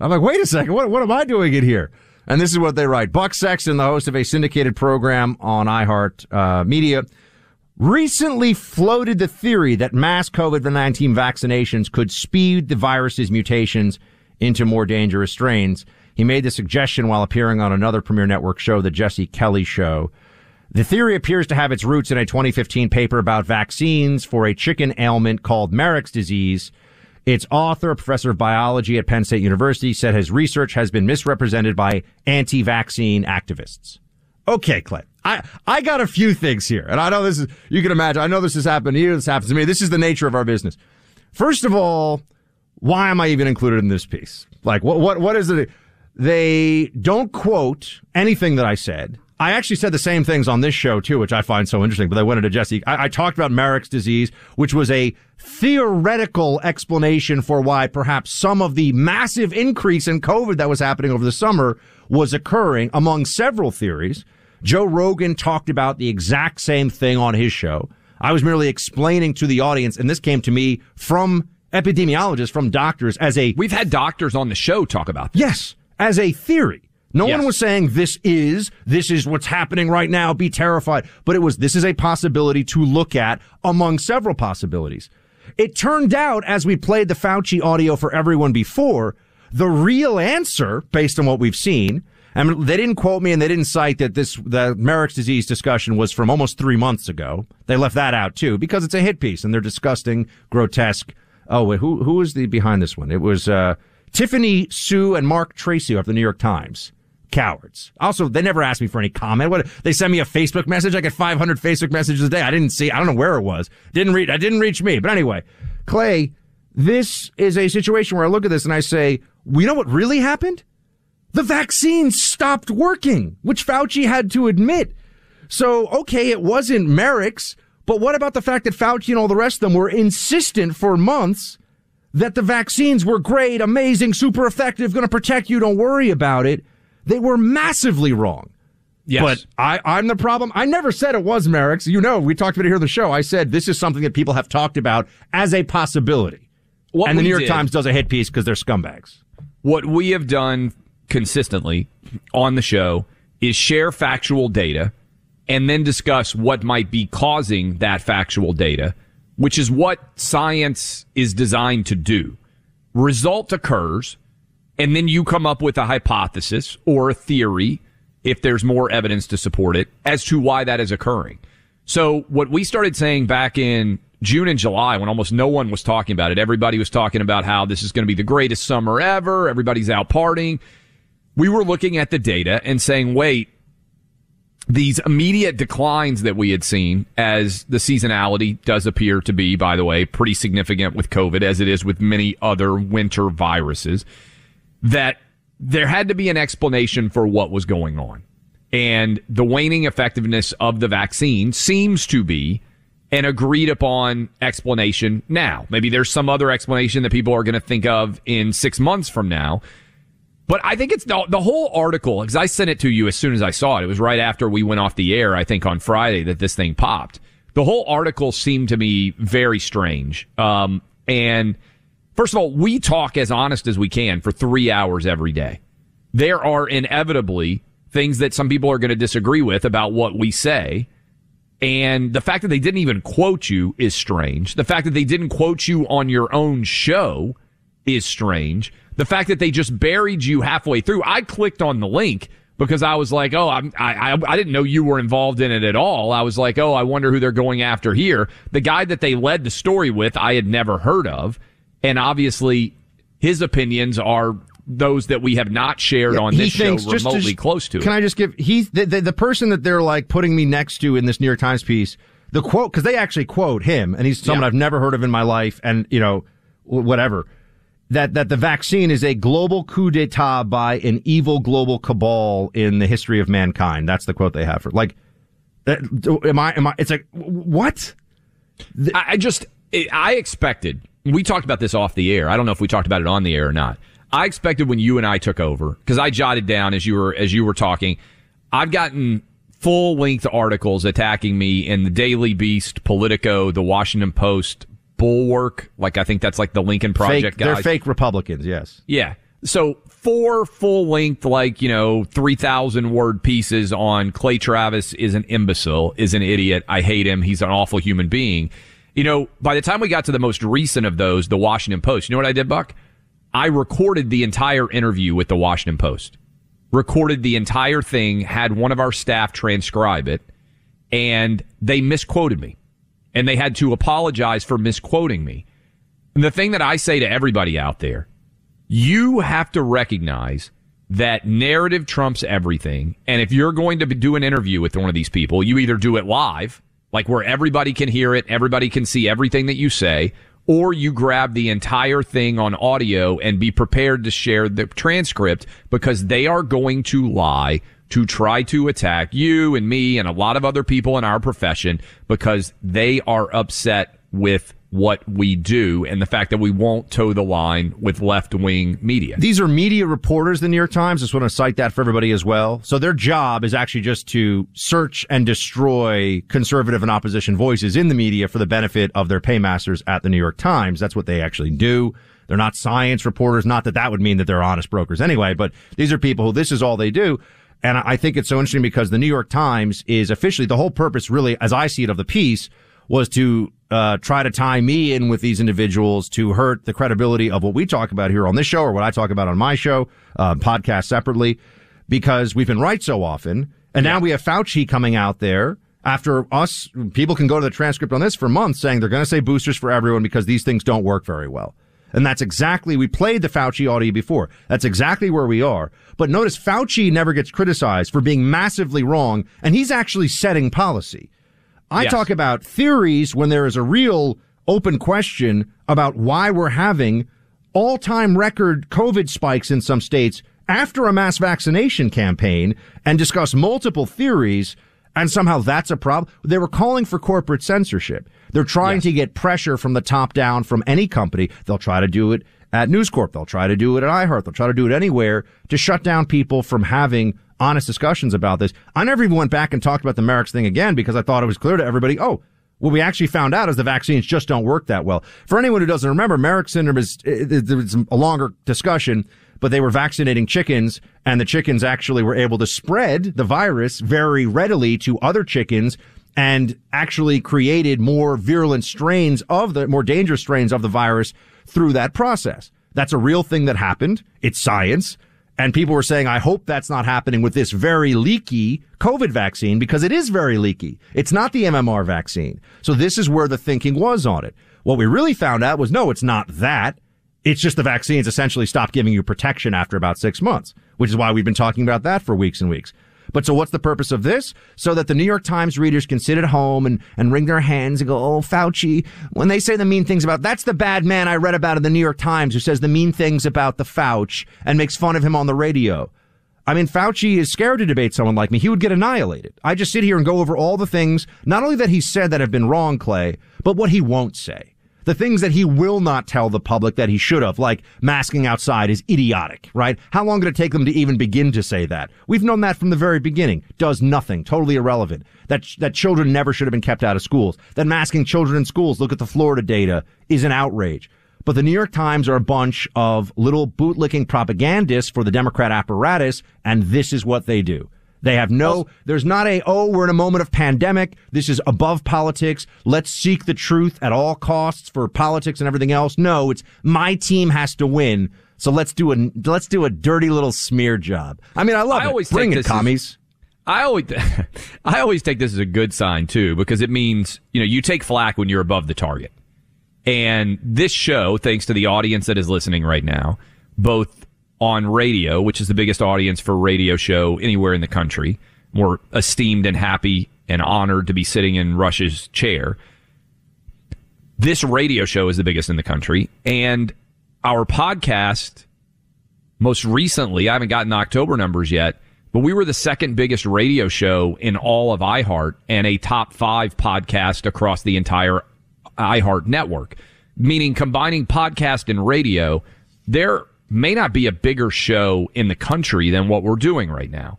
I'm like, wait a second. What what am I doing in here? And this is what they write. Buck Sexton, the host of a syndicated program on iHeart uh, Media, recently floated the theory that mass COVID-19 vaccinations could speed the virus's mutations into more dangerous strains. He made the suggestion while appearing on another premier network show, The Jesse Kelly Show. The theory appears to have its roots in a 2015 paper about vaccines for a chicken ailment called Marek's disease – its author, a professor of biology at Penn State University, said his research has been misrepresented by anti-vaccine activists. Okay, Clay. I, I got a few things here. And I know this is, you can imagine, I know this has happened to you. This happens to me. This is the nature of our business. First of all, why am I even included in this piece? Like, what, what, what is it? They don't quote anything that I said. I actually said the same things on this show too, which I find so interesting. But I went into Jesse. I, I, talked about Marek's disease, which was a theoretical explanation for why perhaps some of the massive increase in COVID that was happening over the summer was occurring among several theories. Joe Rogan talked about the exact same thing on his show. I was merely explaining to the audience, and this came to me from epidemiologists, from doctors as a. We've had doctors on the show talk about this. Yes, as a theory. No Yes. one was saying this is, this is what's happening right now, be terrified. But it was, this is a possibility to look at among several possibilities. It turned out, as we played the Fauci audio for everyone before, the real answer, based on what we've seen, and they didn't quote me and they didn't cite that this, the Marek's disease discussion was from almost three months ago. They left that out too, because it's a hit piece and they're disgusting, grotesque. Oh, wait, who, who was the behind this one? It was, uh, Tiffany Hsu and Marc Tracy of the New York Times. Cowards. Also, they never asked me for any comment. What they sent me a Facebook message. I get 500 Facebook messages a day. I didn't see. I don't know where it was. Didn't read. I didn't reach me. But anyway, Clay, this is a situation where I look at this and I say, we know what really happened? The vaccine stopped working, which Fauci had to admit. So, okay, it wasn't Marek's, but what about the fact that Fauci and all the rest of them were insistent for months that the vaccines were great, amazing, super effective, going to protect you, don't worry about it? They were massively wrong. Yes. But I, I'm the problem. I never said it was Marek's. You know, we talked about it here on the show. I said this is something that people have talked about as a possibility. What and the New York did- Times does a hit piece because they're scumbags. What we have done consistently on the show is share factual data and then discuss what might be causing that factual data, which is what science is designed to do. Result occurs, and then you come up with a hypothesis or a theory, if there's more evidence to support it, as to why that is occurring. So what we started saying back in June and July when almost no one was talking about it. Everybody was talking about how this is going to be the greatest summer ever. Everybody's out partying. We were looking at the data and saying, wait, these immediate declines that we had seen as the seasonality does appear to be, by the way, pretty significant with COVID as it is with many other winter viruses, that there had to be an explanation for what was going on. And the waning effectiveness of the vaccine seems to be an agreed upon explanation now. Maybe there's some other explanation that people are going to think of in six months from now. But I think it's the, the whole article, because I sent it to you as soon as I saw it. It was right after we went off the air, I think on Friday, that this thing popped. The whole article seemed to me very strange. Um, and first of all, we talk as honest as we can for three hours every day. There are inevitably things that some people are going to disagree with about what we say. And the fact that they didn't even quote you is strange. The fact that they didn't quote you on your own show is strange. The fact that they just buried you halfway through. I clicked on the link because I was like, oh, I'm, I, I, I didn't know you were involved in it at all. I was like, oh, I wonder who they're going after here. The guy that they led the story with, I had never heard of. And obviously his opinions are those that we have not shared Yeah, on he this show thinks- just remotely close to Can it. I just give he's the, the the person that they're like putting me next to in this New York Times piece. The quote because they actually quote him, and he's someone Yeah. I've never heard of in my life, and you know whatever. That that the vaccine is a global coup d'état by an evil global cabal in the history of mankind. That's the quote they have for like. Uh, am I? Am I? It's like what? I just, I expected, we talked about this off the air. I don't know if we talked about it on the air or not. I expected when you and I took over, because I jotted down as you were, as you were talking, I've gotten full length articles attacking me in the Daily Beast, Politico, the Washington Post, Bulwark. Like, I think that's like the Lincoln Project fake, They're fake Republicans. Yes. Yeah. So four full length, like, you know, 3,000 word pieces on Clay Travis is an imbecile, is an idiot. I hate him. He's an awful human being. You know, by the time we got to the most recent of those, the Washington Post, you know what I did, Buck? I recorded the entire interview with the Washington Post. Recorded the entire thing, had one of our staff transcribe it, and they misquoted me. And they had to apologize for misquoting me. And the thing that I say to everybody out there, you have to recognize that narrative trumps everything. And if you're going to do an interview with one of these people, you either do it live, like where everybody can hear it, everybody can see everything that you say, or you grab the entire thing on audio and be prepared to share the transcript because they are going to lie to try to attack you and me and a lot of other people in our profession because they are upset with what we do and the fact that we won't toe the line with left wing media. These are media reporters, the New York Times. Just want to cite that for everybody as well. So their job is actually just to search and destroy conservative and opposition voices in the media for the benefit of their paymasters at the New York Times. That's what they actually do. They're not science reporters. Not that that would mean that they're honest brokers anyway, but these are people who this is all they do. And I think it's so interesting because the New York Times is officially the whole purpose, really, as I see it, of the piece was to uh, try to tie me in with these individuals to hurt the credibility of what we talk about here on this show or what I talk about on my show, uh, podcast separately, because we've been right so often. And now we have Fauci coming out there after us. People can go to the transcript on this for months saying they're going to say boosters for everyone because these things don't work very well. And that's exactly, we played the Fauci audio before. That's exactly where we are. But notice Fauci never gets criticized for being massively wrong, and he's actually setting policy. I Yes. talk about theories when there is a real open question about why we're having all time record COVID spikes in some states after a mass vaccination campaign and discuss multiple theories. And somehow that's a problem. They were calling for corporate censorship. They're trying to get pressure from the top down from any company. They'll try to do it at News Corp. They'll try to do it at iHeart. They'll try to do it anywhere to shut down people from having honest discussions about this. I never even went back and talked about the Marek's thing again because I thought it was clear to everybody. Oh, what we actually found out is the vaccines just don't work that well. For anyone who doesn't remember, Merrick syndrome is it's a longer discussion, but they were vaccinating chickens, and the chickens actually were able to spread the virus very readily to other chickens and actually created more virulent strains of the more dangerous strains of the virus through that process. That's a real thing that happened. It's science. And people were saying, I hope that's not happening with this very leaky COVID vaccine because it is very leaky. It's not the MMR vaccine. So this is where the thinking was on it. What we really found out was no, it's not that. It's just the vaccines essentially stop giving you protection after about six months, which is why we've been talking about that for weeks and weeks. But so what's the purpose of this? So that the New York Times readers can sit at home and, and wring their hands and go, Oh, Fauci, when they say the mean things about, that's the bad man I read about in the New York Times who says the mean things about the Fauci and makes fun of him on the radio. I mean, Fauci is scared to debate someone like me. He would get annihilated. I just sit here and go over all the things, not only that he said that have been wrong, Clay, but what he won't say. The things that he will not tell the public that he should have, like masking outside is idiotic, right? How long did it take them to even begin to say that? We've known that from the very beginning. Does nothing. Totally irrelevant. That, that children never should have been kept out of schools. That masking children in schools, look at the Florida data, is an outrage. But the New York Times are a bunch of little bootlicking propagandists for the Democrat apparatus, and this is what they do. They have no, there's not a, oh, we're in a moment of pandemic. This is above politics. Let's seek the truth at all costs for politics and everything else. No, it's my team has to win. So let's do a, let's do a dirty little smear job. I mean, I love I it. always Bring it, commies. I always, (laughs) I always take this as a good sign too, because it means, you know, you take flack when you're above the target. And this show, thanks to the audience that is listening right now, both on radio, which is the biggest audience for a radio show anywhere in the country, we're esteemed and happy and honored to be sitting in Rush's chair. This radio show is the biggest in the country. And our podcast, most recently, I haven't gotten October numbers yet, but we were the second biggest radio show in all of iHeart and a top five podcast across the entire iHeart network. Meaning combining podcast and radio, there may not be a bigger show in the country than what we're doing right now.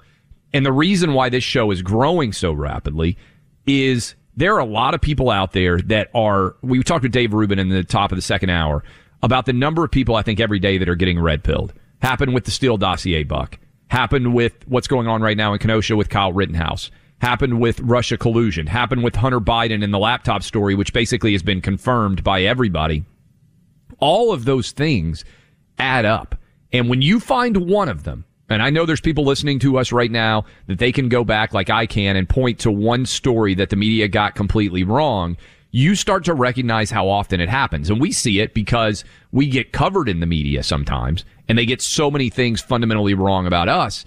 And the reason why this show is growing so rapidly is there are a lot of people out there that are, we talked with Dave Rubin in the top of the second hour about the number of people I think every day that are getting red pilled. Happened with the Steele dossier buck. Happened with what's going on right now in Kenosha with Kyle Rittenhouse. Happened with Russia collusion. Happened with Hunter Biden and the laptop story, which basically has been confirmed by everybody. All of those things add up. And when you find one of them, and I know there's people listening to us right now that they can go back like I can and point to one story that the media got completely wrong. You start to recognize how often it happens. And we see it because we get covered in the media sometimes and they get so many things fundamentally wrong about us.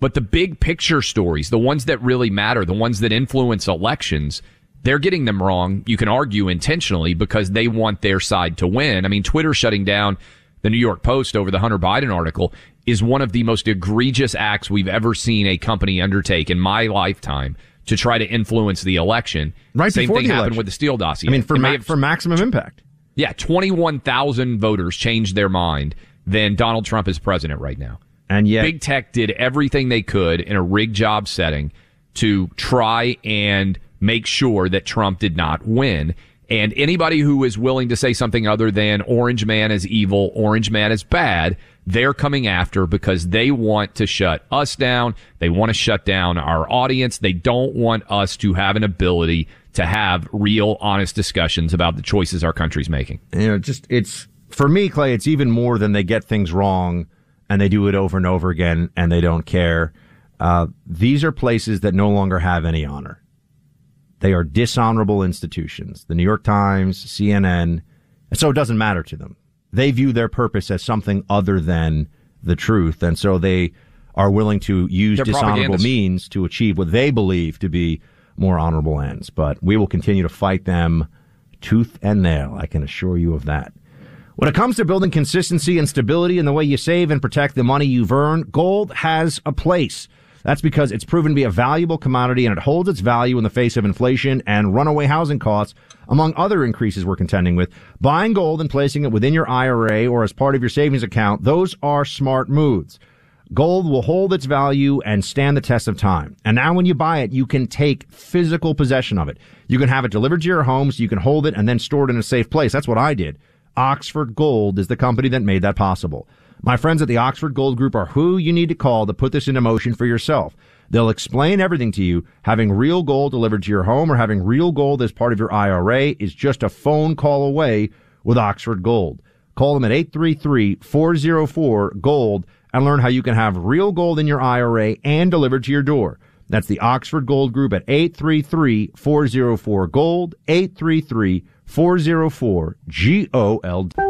But the big picture stories, the ones that really matter, the ones that influence elections, they're getting them wrong. You can argue intentionally because they want their side to win. I mean, Twitter shutting down the New York Post over the Hunter Biden article is one of the most egregious acts we've ever seen a company undertake in my lifetime to try to influence the election. Right Same before thing happened election. with the Steele dossier. I mean, for, ma- have- for maximum impact. yeah, 21,000 voters changed their mind then Donald Trump is president right now. And yet, Big Tech did everything they could in a rigged job setting to try and make sure that Trump did not win. And anybody who is willing to say something other than Orange Man is evil, Orange Man is bad, they're coming after because they want to shut us down. They want to shut down our audience. They don't want us to have an ability to have real, honest discussions about the choices our country's making. you know, just it's for me, Clay. It's even more than they get things wrong and they do it over and over again and they don't care. Uh, these are places that no longer have any honor. They are dishonorable institutions. The New York Times, CNN, and so it doesn't matter to them. They view their purpose as something other than the truth, and so they are willing to use They're dishonorable means to achieve what they believe to be more honorable ends. But we will continue to fight them tooth and nail. I can assure you of that. When it comes to building consistency and stability in the way you save and protect the money you've earned, gold has a place. That's because it's proven to be a valuable commodity and it holds its value in the face of inflation and runaway housing costs, among other increases we're contending with. Buying gold and placing it within your IRA or as part of your savings account, those are smart moves. Gold will hold its value and stand the test of time. And now when you buy it, you can take physical possession of it. You can have it delivered to your home so you can hold it and then store it in a safe place. That's what I did. Oxford Gold is the company that made that possible. My friends at the Oxford Gold Group are who you need to call to put this into motion for yourself. They'll explain everything to you. Having real gold delivered to your home or having real gold as part of your IRA is just a phone call away with Oxford Gold. Call them at 833-404-GOLD and learn how you can have real gold in your IRA and delivered to your door. That's the Oxford Gold Group at 833-404-GOLD, 833-404-GOLD.